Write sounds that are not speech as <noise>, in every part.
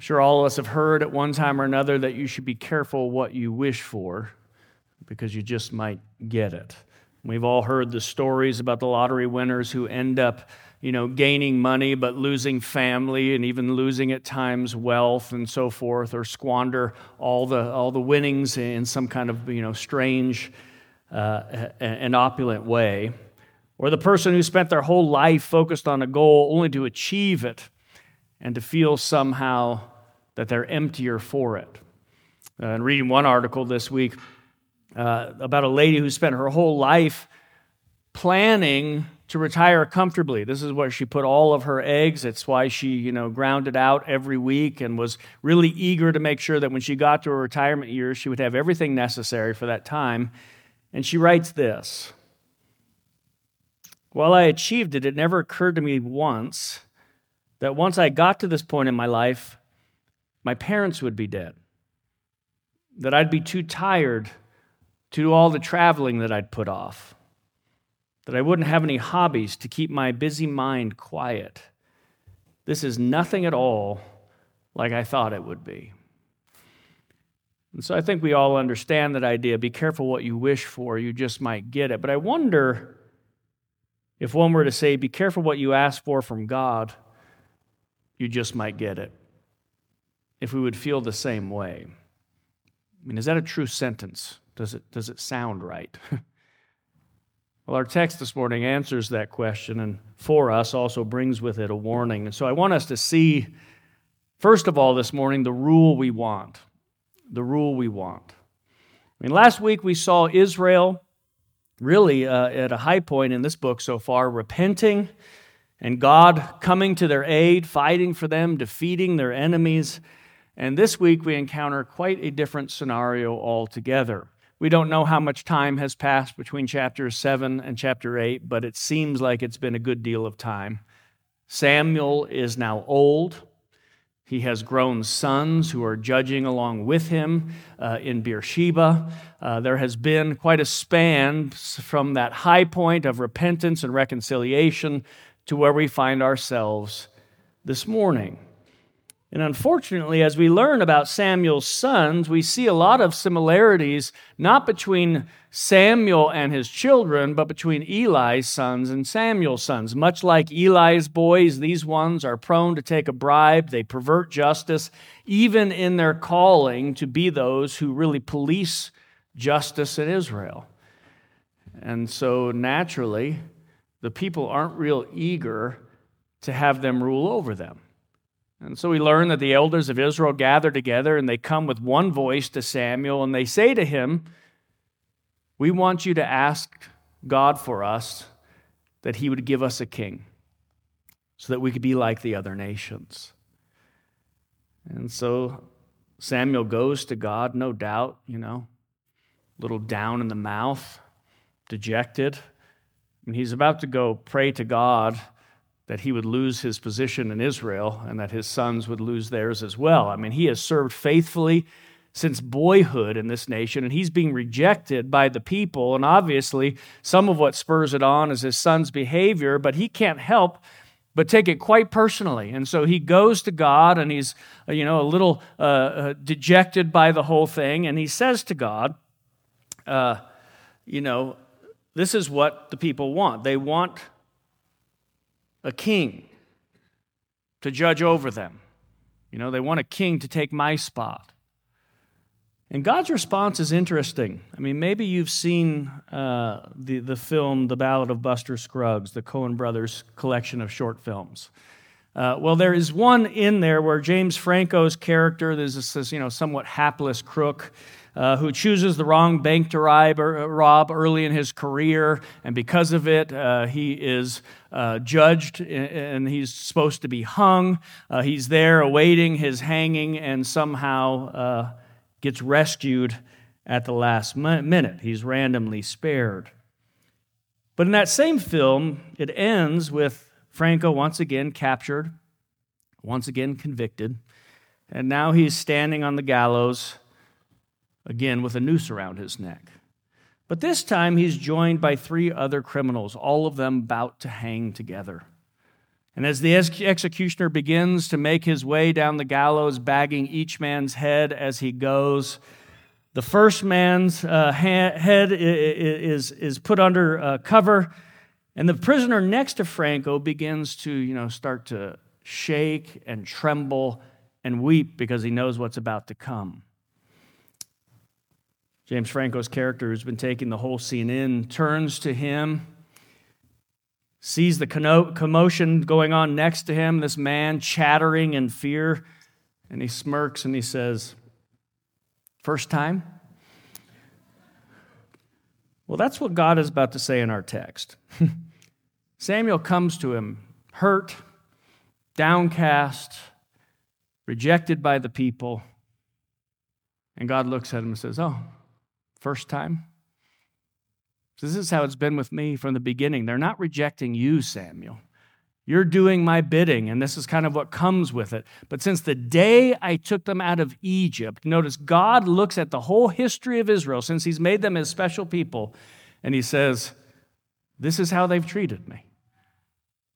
I'm sure all of us have heard at one time or another that you should be careful what you wish for because you just might get it. We've all heard the stories about the lottery winners who end up, you know, gaining money but losing family and even losing at times wealth and so forth, or squander all the all the winnings in some kind of you know strange uh, and opulent way. Or the person who spent their whole life focused on a goal only to achieve it and to feel somehow that they're emptier for it. Uh, and reading one article this week uh, about a lady who spent her whole life planning to retire comfortably. This is where she put all of her eggs. It's why she, you know, grounded out every week and was really eager to make sure that when she got to her retirement years, she would have everything necessary for that time. And she writes this While I achieved it, it never occurred to me once that once I got to this point in my life, my parents would be dead, that I'd be too tired to do all the traveling that I'd put off, that I wouldn't have any hobbies to keep my busy mind quiet. This is nothing at all like I thought it would be. And so I think we all understand that idea. Be careful what you wish for, you just might get it. But I wonder if one were to say, Be careful what you ask for from God, you just might get it. If we would feel the same way. I mean, is that a true sentence? Does it, does it sound right? <laughs> well, our text this morning answers that question and for us also brings with it a warning. And so I want us to see, first of all, this morning, the rule we want. The rule we want. I mean, last week we saw Israel really uh, at a high point in this book so far, repenting and God coming to their aid, fighting for them, defeating their enemies. And this week we encounter quite a different scenario altogether. We don't know how much time has passed between chapter 7 and chapter 8, but it seems like it's been a good deal of time. Samuel is now old. He has grown sons who are judging along with him uh, in Beersheba. Uh, there has been quite a span from that high point of repentance and reconciliation to where we find ourselves this morning. And unfortunately, as we learn about Samuel's sons, we see a lot of similarities, not between Samuel and his children, but between Eli's sons and Samuel's sons. Much like Eli's boys, these ones are prone to take a bribe, they pervert justice, even in their calling to be those who really police justice in Israel. And so naturally, the people aren't real eager to have them rule over them. And so we learn that the elders of Israel gather together and they come with one voice to Samuel and they say to him, We want you to ask God for us that he would give us a king so that we could be like the other nations. And so Samuel goes to God, no doubt, you know, a little down in the mouth, dejected. And he's about to go pray to God that he would lose his position in Israel and that his sons would lose theirs as well. I mean, he has served faithfully since boyhood in this nation, and he's being rejected by the people. And obviously, some of what spurs it on is his son's behavior, but he can't help but take it quite personally. And so he goes to God and he's, uh, you know, a little uh, uh, dejected by the whole thing. And he says to God, uh, you know, this is what the people want. They want a king to judge over them. You know, they want a king to take my spot. And God's response is interesting. I mean, maybe you've seen uh, the, the film The Ballad of Buster Scruggs, the Coen brothers collection of short films. Uh, well, there is one in there where James Franco's character, there's this, you know, somewhat hapless crook, uh, who chooses the wrong bank to rob, uh, early in his career, and because of it, uh, he is uh, judged and he's supposed to be hung. Uh, he's there awaiting his hanging and somehow uh, gets rescued at the last minute. He's randomly spared. But in that same film, it ends with Franco once again captured, once again convicted, and now he's standing on the gallows again with a noose around his neck. But this time he's joined by three other criminals, all of them about to hang together. And as the ex- executioner begins to make his way down the gallows, bagging each man's head as he goes, the first man's uh, ha- head is, is put under uh, cover, and the prisoner next to Franco begins to, you know, start to shake and tremble and weep because he knows what's about to come. James Franco's character, who's been taking the whole scene in, turns to him, sees the commotion going on next to him, this man chattering in fear, and he smirks and he says, First time? Well, that's what God is about to say in our text. <laughs> Samuel comes to him hurt, downcast, rejected by the people. And God looks at him and says, Oh, First time? This is how it's been with me from the beginning. They're not rejecting you, Samuel. You're doing my bidding, and this is kind of what comes with it. But since the day I took them out of Egypt, notice God looks at the whole history of Israel since He's made them His special people, and He says, This is how they've treated me.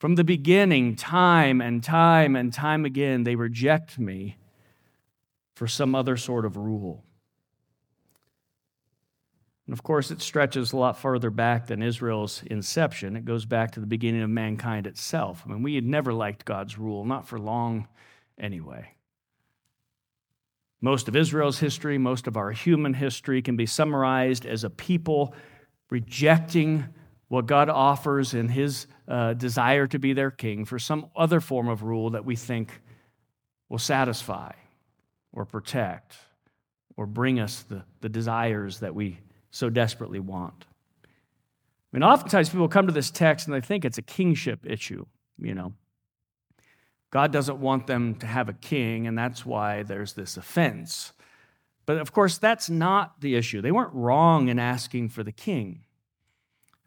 From the beginning, time and time and time again, they reject me for some other sort of rule. And of course, it stretches a lot further back than Israel's inception. It goes back to the beginning of mankind itself. I mean, we had never liked God's rule, not for long anyway. Most of Israel's history, most of our human history can be summarized as a people rejecting what God offers in his uh, desire to be their king for some other form of rule that we think will satisfy or protect or bring us the, the desires that we so desperately want. I mean, oftentimes people come to this text and they think it's a kingship issue, you know. God doesn't want them to have a king, and that's why there's this offense. But of course, that's not the issue. They weren't wrong in asking for the king.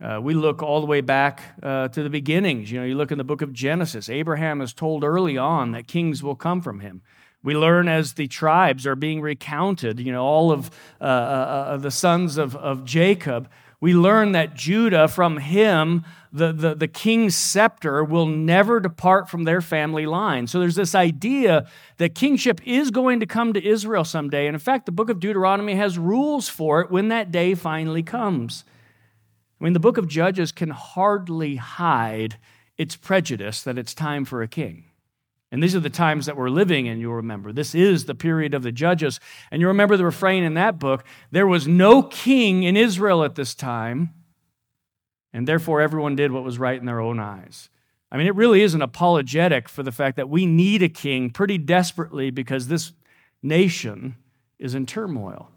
Uh, we look all the way back uh, to the beginnings. You know, you look in the book of Genesis. Abraham is told early on that kings will come from him. We learn as the tribes are being recounted, you know, all of uh, uh, uh, the sons of, of Jacob, we learn that Judah, from him, the, the, the king's scepter will never depart from their family line. So there's this idea that kingship is going to come to Israel someday. And in fact, the book of Deuteronomy has rules for it when that day finally comes. I mean, the book of Judges can hardly hide its prejudice that it's time for a king. And these are the times that we're living in, you'll remember. This is the period of the judges. And you remember the refrain in that book there was no king in Israel at this time, and therefore everyone did what was right in their own eyes. I mean, it really is an apologetic for the fact that we need a king pretty desperately because this nation is in turmoil.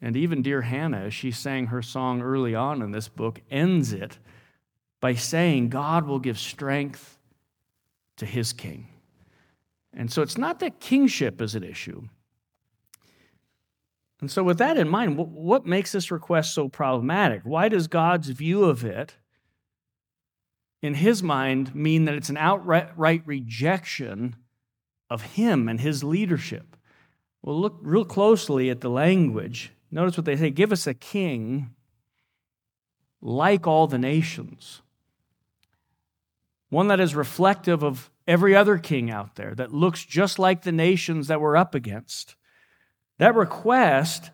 And even dear Hannah, as she sang her song early on in this book, ends it by saying, God will give strength to his king. And so it's not that kingship is an issue. And so, with that in mind, what makes this request so problematic? Why does God's view of it, in his mind, mean that it's an outright rejection of him and his leadership? Well, look real closely at the language. Notice what they say give us a king like all the nations one that is reflective of every other king out there, that looks just like the nations that we're up against. That request,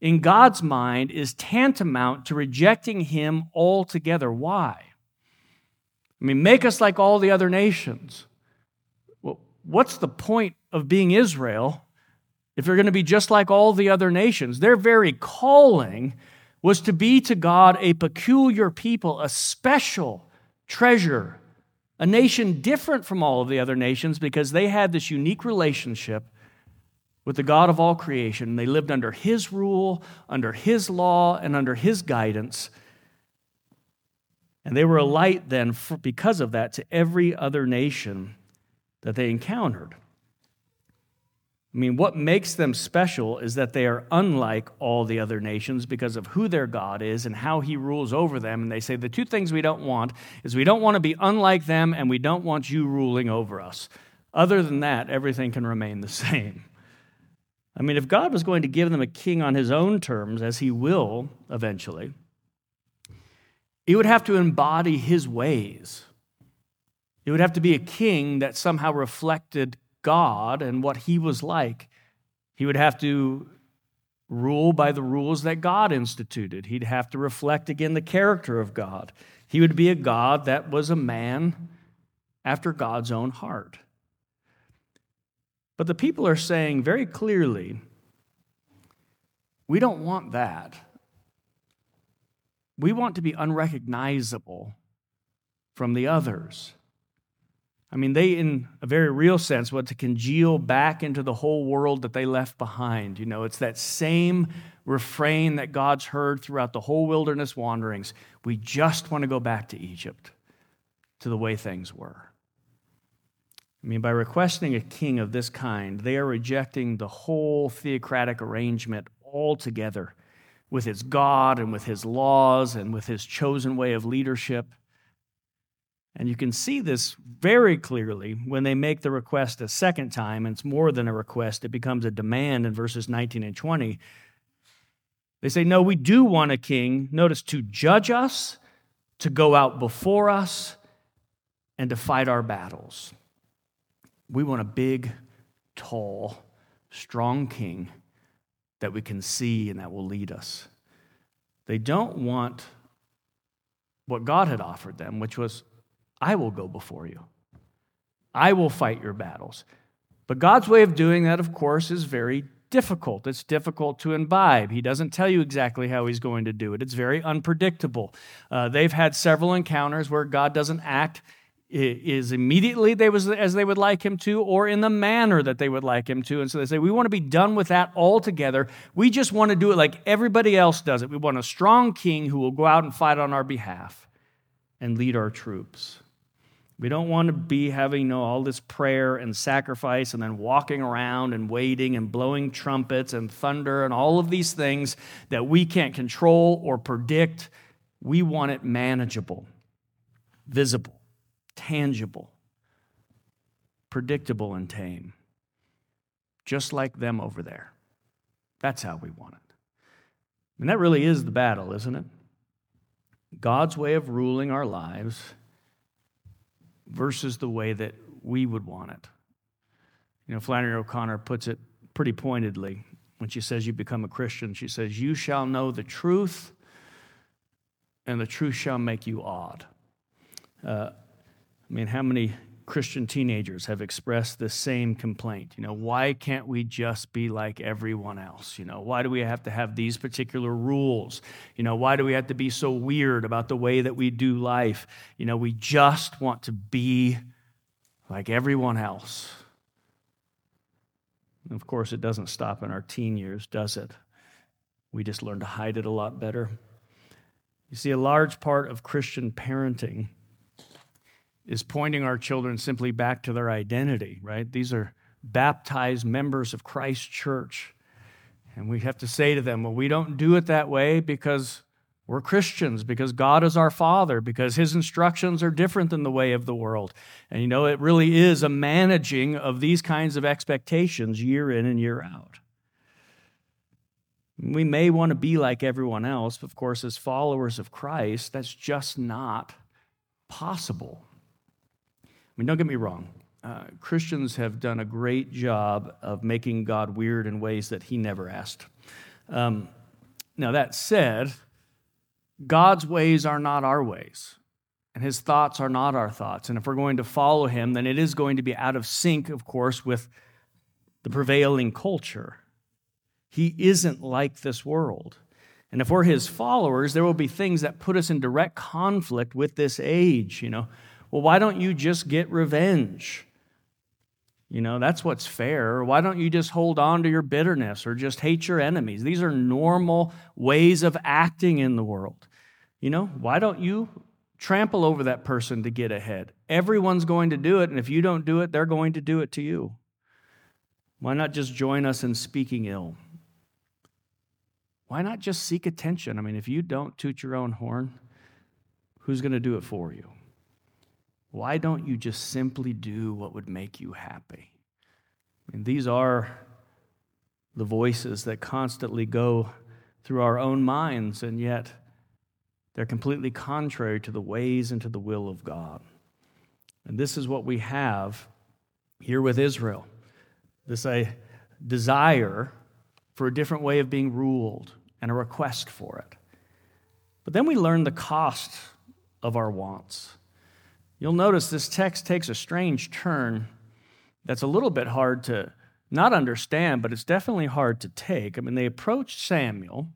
in God's mind, is tantamount to rejecting him altogether. Why? I mean, make us like all the other nations. Well, what's the point of being Israel if you're going to be just like all the other nations? Their very calling was to be to God a peculiar people, a special treasure a nation different from all of the other nations because they had this unique relationship with the God of all creation. They lived under His rule, under His law, and under His guidance. And they were a light then, because of that, to every other nation that they encountered. I mean, what makes them special is that they are unlike all the other nations because of who their God is and how he rules over them. And they say the two things we don't want is we don't want to be unlike them and we don't want you ruling over us. Other than that, everything can remain the <laughs> same. I mean, if God was going to give them a king on his own terms, as he will eventually, he would have to embody his ways. It would have to be a king that somehow reflected God and what he was like. He would have to rule by the rules that God instituted. He'd have to reflect again the character of God. He would be a God that was a man after God's own heart. But the people are saying very clearly, we don't want that. We want to be unrecognizable from the others. I mean, they, in a very real sense, want to congeal back into the whole world that they left behind. You know, it's that same refrain that God's heard throughout the whole wilderness wanderings. We just want to go back to Egypt, to the way things were. I mean, by requesting a king of this kind, they are rejecting the whole theocratic arrangement altogether with its God and with his laws and with his chosen way of leadership. And you can see this very clearly when they make the request a second time. And it's more than a request, it becomes a demand in verses 19 and 20. They say, No, we do want a king, notice, to judge us, to go out before us, and to fight our battles. We want a big, tall, strong king that we can see and that will lead us. They don't want what God had offered them, which was I will go before you. I will fight your battles. But God's way of doing that, of course, is very difficult. It's difficult to imbibe. He doesn't tell you exactly how he's going to do it, it's very unpredictable. Uh, they've had several encounters where God doesn't act is immediately they was as they would like him to or in the manner that they would like him to and so they say we want to be done with that altogether we just want to do it like everybody else does it we want a strong king who will go out and fight on our behalf and lead our troops we don't want to be having you know, all this prayer and sacrifice and then walking around and waiting and blowing trumpets and thunder and all of these things that we can't control or predict. We want it manageable, visible, tangible, predictable, and tame. Just like them over there. That's how we want it. And that really is the battle, isn't it? God's way of ruling our lives versus the way that we would want it. You know, Flannery O'Connor puts it pretty pointedly when she says you become a Christian. She says, You shall know the truth, and the truth shall make you odd. Uh, I mean, how many Christian teenagers have expressed the same complaint. You know, why can't we just be like everyone else? You know, why do we have to have these particular rules? You know, why do we have to be so weird about the way that we do life? You know, we just want to be like everyone else. And of course, it doesn't stop in our teen years, does it? We just learn to hide it a lot better. You see, a large part of Christian parenting is pointing our children simply back to their identity, right? These are baptized members of Christ Church. And we have to say to them, well, we don't do it that way because we're Christians, because God is our Father, because His instructions are different than the way of the world. And you know, it really is a managing of these kinds of expectations year in and year out. We may want to be like everyone else, but of course, as followers of Christ, that's just not possible mean, don't get me wrong. Uh, Christians have done a great job of making God weird in ways that He never asked. Um, now, that said, God's ways are not our ways, and His thoughts are not our thoughts. And if we're going to follow Him, then it is going to be out of sync, of course, with the prevailing culture. He isn't like this world. And if we're His followers, there will be things that put us in direct conflict with this age, you know well, why don't you just get revenge? You know, that's what's fair. Why don't you just hold on to your bitterness or just hate your enemies? These are normal ways of acting in the world. You know, why don't you trample over that person to get ahead? Everyone's going to do it, and if you don't do it, they're going to do it to you. Why not just join us in speaking ill? Why not just seek attention? I mean, if you don't toot your own horn, who's going to do it for you? Why don't you just simply do what would make you happy? And these are the voices that constantly go through our own minds, and yet they're completely contrary to the ways and to the will of God. And this is what we have here with Israel this a desire for a different way of being ruled and a request for it. But then we learn the cost of our wants. You'll notice this text takes a strange turn that's a little bit hard to not understand, but it's definitely hard to take. I mean, they approach Samuel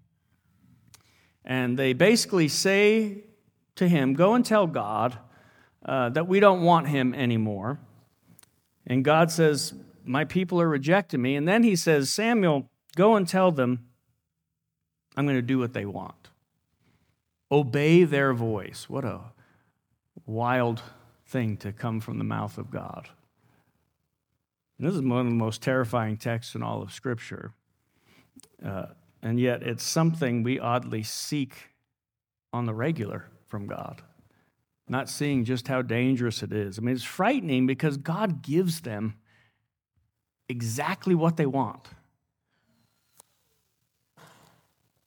and they basically say to him, Go and tell God uh, that we don't want him anymore. And God says, My people are rejecting me. And then he says, Samuel, go and tell them I'm going to do what they want. Obey their voice. What a wild thing to come from the mouth of God. And this is one of the most terrifying texts in all of Scripture. Uh, and yet, it's something we oddly seek on the regular from God, not seeing just how dangerous it is. I mean, it's frightening because God gives them exactly what they want.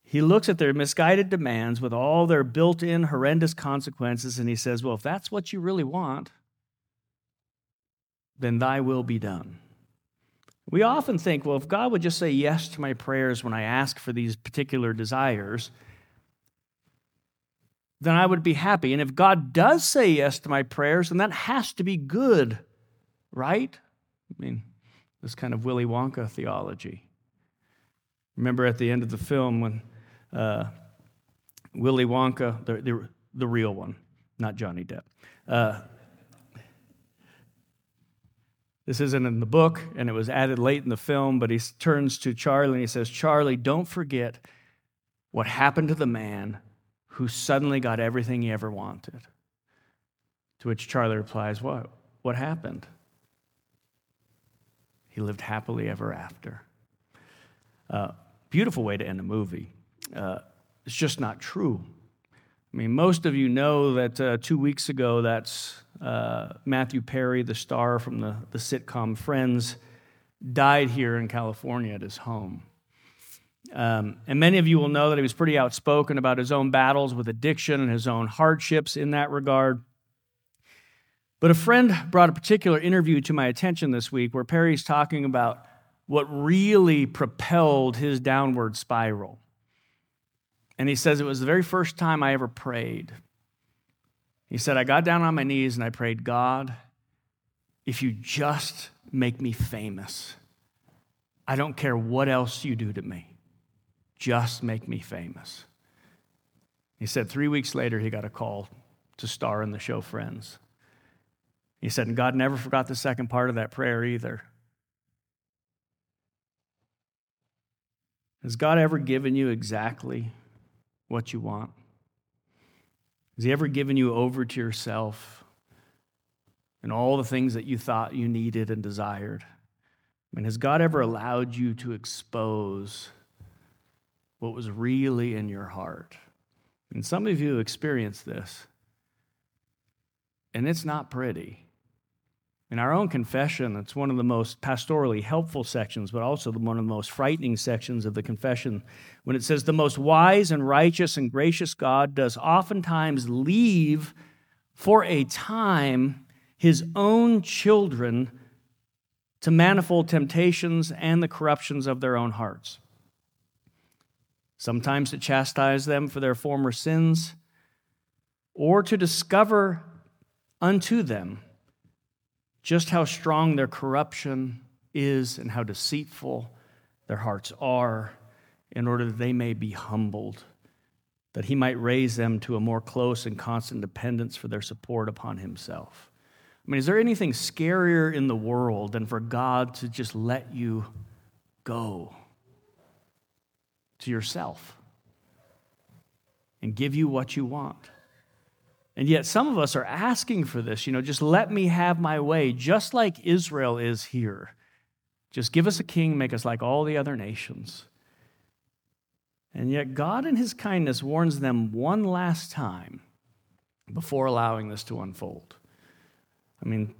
He looks at their misguided demands with all their built in horrendous consequences, and he says, Well, if that's what you really want, then thy will be done. We often think, well, if God would just say yes to my prayers when I ask for these particular desires, then I would be happy. And if God does say yes to my prayers, then that has to be good, right? I mean, this kind of Willy Wonka theology. Remember at the end of the film when uh, Willy Wonka, the, the, the, real one, not Johnny Depp. Uh, this isn't in the book, and it was added late in the film, but he turns to Charlie and he says, Charlie, don't forget what happened to the man who suddenly got everything he ever wanted. To which Charlie replies, What? What happened? He lived happily ever after. Uh, beautiful way to end a movie uh, it's just not true. I mean, most of you know that uh, two weeks ago, that's uh, Matthew Perry, the star from the, the sitcom Friends, died here in California at his home. Um, and many of you will know that he was pretty outspoken about his own battles with addiction and his own hardships in that regard. But a friend brought a particular interview to my attention this week where Perry's talking about what really propelled his downward spiral. And he says, It was the very first time I ever prayed. He said, I got down on my knees and I prayed, God, if you just make me famous, I don't care what else you do to me, just make me famous. He said, Three weeks later, he got a call to star in the show Friends. He said, and God never forgot the second part of that prayer either. Has God ever given you exactly what you want? Has He ever given you over to yourself and all the things that you thought you needed and desired? I mean, has God ever allowed you to expose what was really in your heart? And some of you have experienced this, and it's not pretty. In our own confession, it's one of the most pastorally helpful sections, but also one of the most frightening sections of the confession when it says, The most wise and righteous and gracious God does oftentimes leave for a time his own children to manifold temptations and the corruptions of their own hearts. Sometimes to chastise them for their former sins, or to discover unto them just how strong their corruption is and how deceitful their hearts are, in order that they may be humbled, that he might raise them to a more close and constant dependence for their support upon himself. I mean, is there anything scarier in the world than for God to just let you go to yourself and give you what you want? And yet, some of us are asking for this, you know, just let me have my way, just like Israel is here. Just give us a king, make us like all the other nations. And yet, God, in his kindness, warns them one last time before allowing this to unfold. I mean,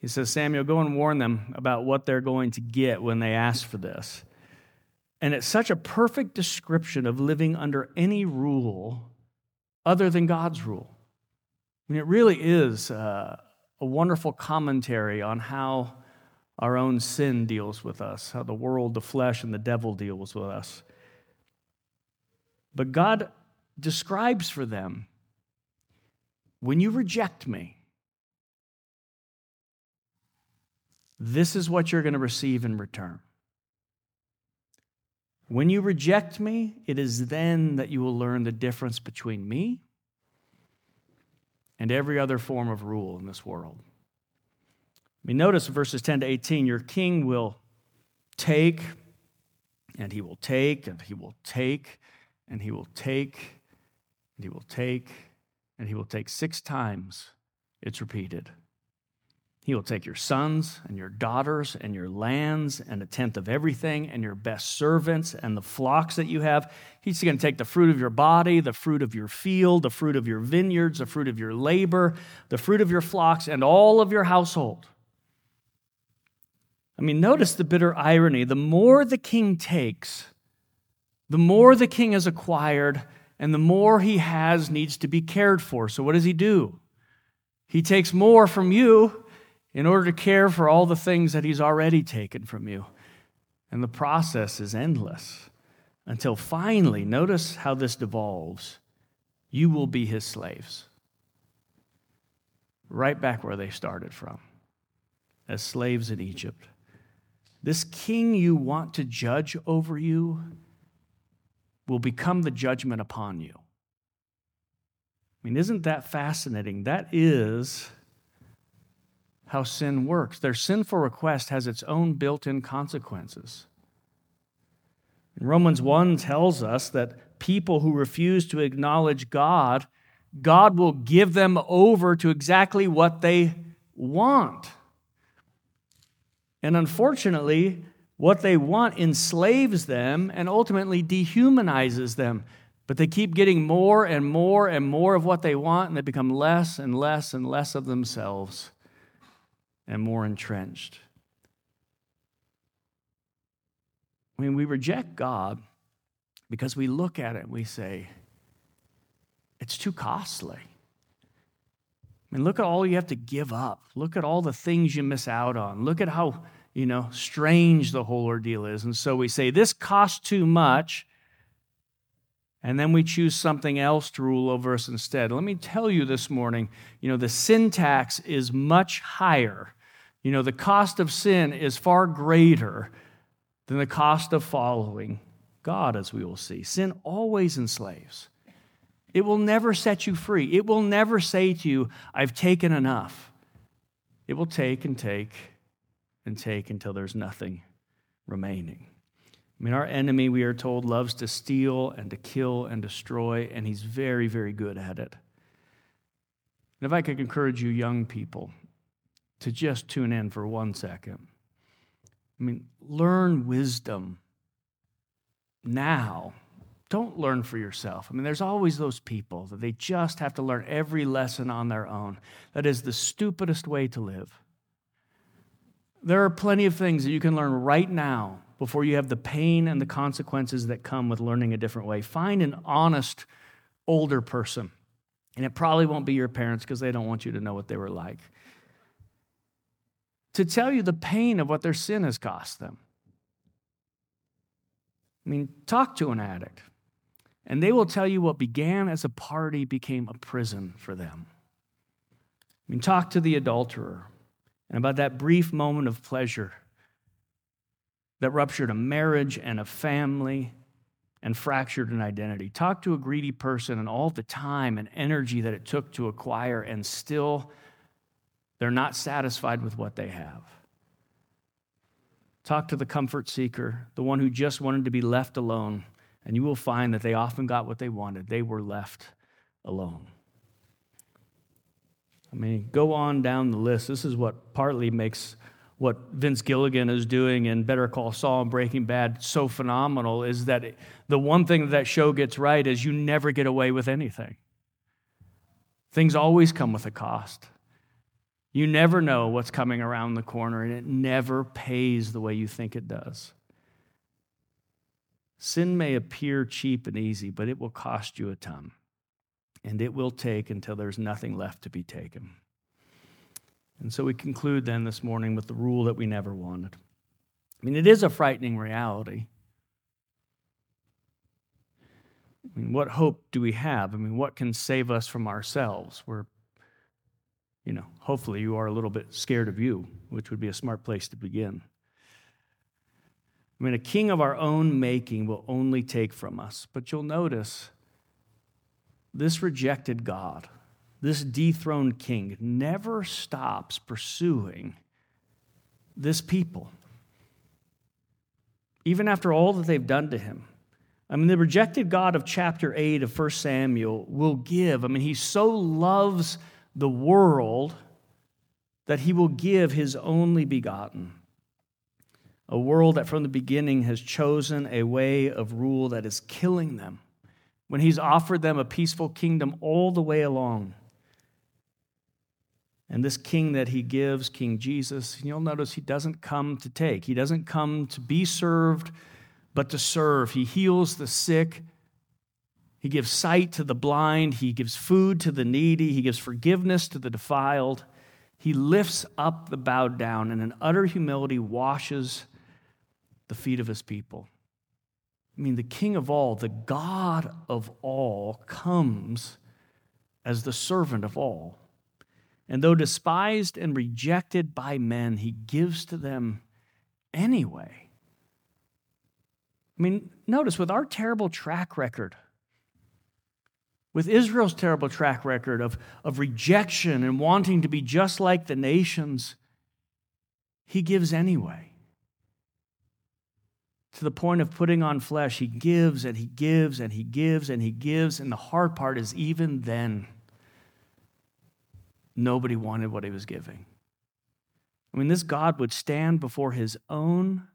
he says, Samuel, go and warn them about what they're going to get when they ask for this. And it's such a perfect description of living under any rule other than God's rule. I mean, it really is uh, a wonderful commentary on how our own sin deals with us, how the world, the flesh, and the devil deals with us. But God describes for them when you reject me, this is what you're going to receive in return. When you reject me, it is then that you will learn the difference between me and every other form of rule in this world. I mean, notice verses 10 to 18 your king will take, and he will take, and he will take, and he will take, and he will take, and he will take six times. It's repeated. He will take your sons and your daughters and your lands and a tenth of everything and your best servants and the flocks that you have. He's going to take the fruit of your body, the fruit of your field, the fruit of your vineyards, the fruit of your labor, the fruit of your flocks, and all of your household. I mean, notice the bitter irony. The more the king takes, the more the king has acquired, and the more he has needs to be cared for. So, what does he do? He takes more from you in order to care for all the things that he's already taken from you. And the process is endless until finally, notice how this devolves. You will be his slaves. Right back where they started from, as slaves in Egypt. This king you want to judge over you will become the judgment upon you. I mean, isn't that fascinating? That is how sin works. Their sinful request has its own built in consequences. And Romans 1 tells us that people who refuse to acknowledge God, God will give them over to exactly what they want. And unfortunately, what they want enslaves them and ultimately dehumanizes them. But they keep getting more and more and more of what they want, and they become less and less and less of themselves and more entrenched. I mean, we reject God because we look at it and we say, it's too costly. I mean, look at all you have to give up. Look at all the things you miss out on. Look at how, you know, strange the whole ordeal is. And so we say, this costs too much. And then we choose something else to rule over us instead. Let me tell you this morning, you know, the syntax is much higher. You know, the cost of sin is far greater than the cost of following God, as we will see. Sin always enslaves. It will never set you free. It will never say to you, I've taken enough. It will take and take and take until there's nothing remaining. I mean, our enemy, we are told, loves to steal and to kill and destroy, and he's very, very good at it. And if I could encourage you, young people, to just tune in for one second. I mean, learn wisdom now don't learn for yourself. I mean, there's always those people that they just have to learn every lesson on their own. That is the stupidest way to live. There are plenty of things that you can learn right now before you have the pain and the consequences that come with learning a different way. Find an honest older person, and it probably won't be your parents because they don't want you to know what they were like, to tell you the pain of what their sin has cost them. I mean, talk to an addict and they will tell you what began as a party became a prison for them. I mean, talk to the adulterer and about that brief moment of pleasure that ruptured a marriage and a family and fractured an identity. Talk to a greedy person and all the time and energy that it took to acquire, and still they're not satisfied with what they have. Talk to the comfort seeker, the one who just wanted to be left alone and you will find that they often got what they wanted. They were left alone. I mean, go on down the list. This is what partly makes what Vince Gilligan is doing in Better Call Saul and Breaking Bad so phenomenal is that the one thing that, that show gets right is you never get away with anything. Things always come with a cost. You never know what's coming around the corner, and it never pays the way you think it does. Sin may appear cheap and easy, but it will cost you a ton. And it will take until there's nothing left to be taken. And so we conclude then this morning with the rule that we never wanted. I mean, it is a frightening reality. I mean, what hope do we have? I mean, what can save us from ourselves? We're, you know, hopefully you are a little bit scared of you, which would be a smart place to begin. I mean, a king of our own making will only take from us. But you'll notice this rejected God, this dethroned king, never stops pursuing this people. Even after all that they've done to him. I mean, the rejected God of chapter 8 of 1 Samuel will give. I mean, he so loves the world that he will give his only begotten. A world that from the beginning has chosen a way of rule that is killing them when he's offered them a peaceful kingdom all the way along. And this king that he gives, King Jesus, you'll notice he doesn't come to take. He doesn't come to be served, but to serve. He heals the sick. He gives sight to the blind. He gives food to the needy. He gives forgiveness to the defiled. He lifts up the bowed down and in utter humility washes the feet of his people. I mean, the King of all, the God of all, comes as the servant of all. And though despised and rejected by men, he gives to them anyway. I mean, notice with our terrible track record, with Israel's terrible track record of, of rejection and wanting to be just like the nations, he gives anyway to the point of putting on flesh. He gives and he gives and he gives and he gives. And the hard part is, even then, nobody wanted what he was giving. I mean, this God would stand before his own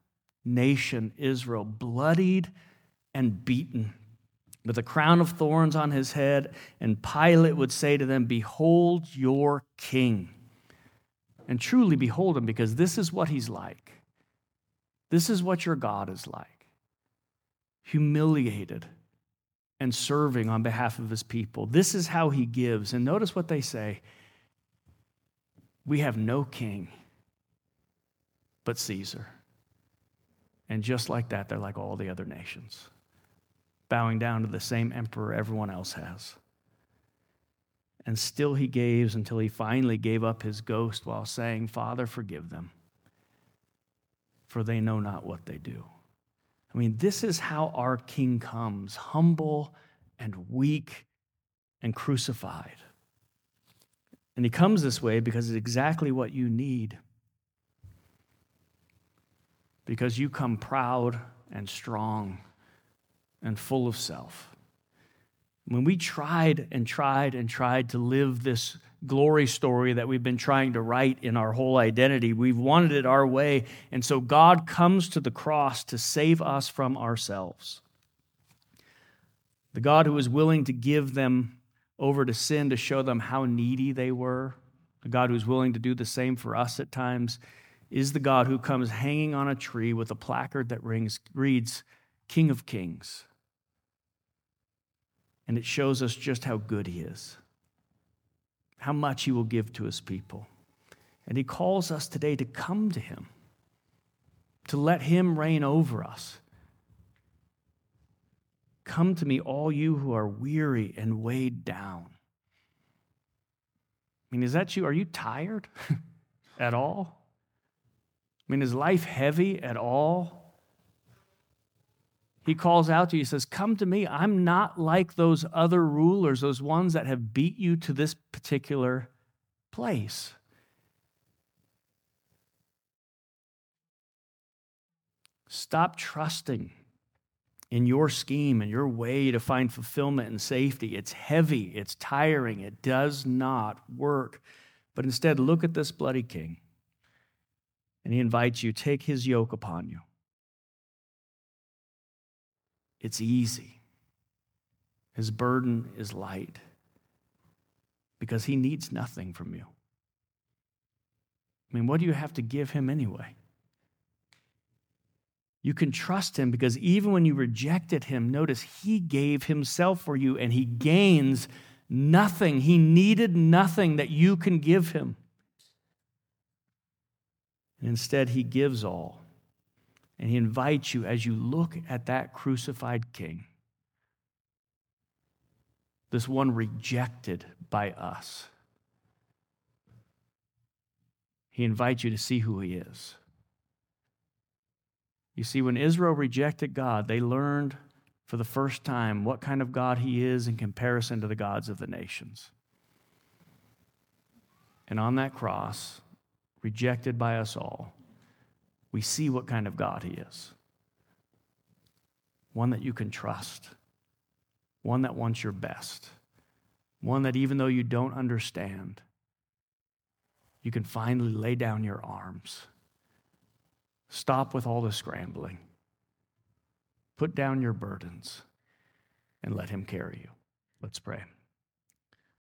nation, Israel, bloodied and beaten, with a crown of thorns on his head. And Pilate would say to them, Behold your king. And truly behold him, because this is what he's like. This is what your God is like humiliated and serving on behalf of his people. This is how he gives. And notice what they say We have no king but Caesar. And just like that, they're like all the other nations, bowing down to the same emperor everyone else has. And still he gave until he finally gave up his ghost while saying, Father, forgive them for they know not what they do. I mean, this is how our King comes humble and weak and crucified. And he comes this way because it's exactly what you need. Because you come proud and strong and full of self. When we tried and tried and tried to live this glory story that we've been trying to write in our whole identity. We've wanted it our way. And so God comes to the cross to save us from ourselves. The God who is willing to give them over to sin to show them how needy they were, the God who's willing to do the same for us at times, is the God who comes hanging on a tree with a placard that rings, reads, King of Kings. And it shows us just how good he is how much he will give to his people. And he calls us today to come to him, to let him reign over us. Come to me, all you who are weary and weighed down. I mean, is that you? Are you tired <laughs> at all? I mean, is life heavy at all? He calls out to you, he says, Come to me. I'm not like those other rulers, those ones that have beat you to this particular place. Stop trusting in your scheme and your way to find fulfillment and safety. It's heavy, it's tiring, it does not work. But instead, look at this bloody king. And he invites you, take his yoke upon you. It's easy. His burden is light because he needs nothing from you. I mean, what do you have to give him anyway? You can trust him because even when you rejected him, notice he gave himself for you and he gains nothing. He needed nothing that you can give him. And instead, he gives all. And he invites you as you look at that crucified king, this one rejected by us. He invites you to see who he is. You see, when Israel rejected God, they learned for the first time what kind of God he is in comparison to the gods of the nations. And on that cross, rejected by us all, we see what kind of God he is one that you can trust, one that wants your best, one that even though you don't understand, you can finally lay down your arms. Stop with all the scrambling. Put down your burdens and let him carry you. Let's pray.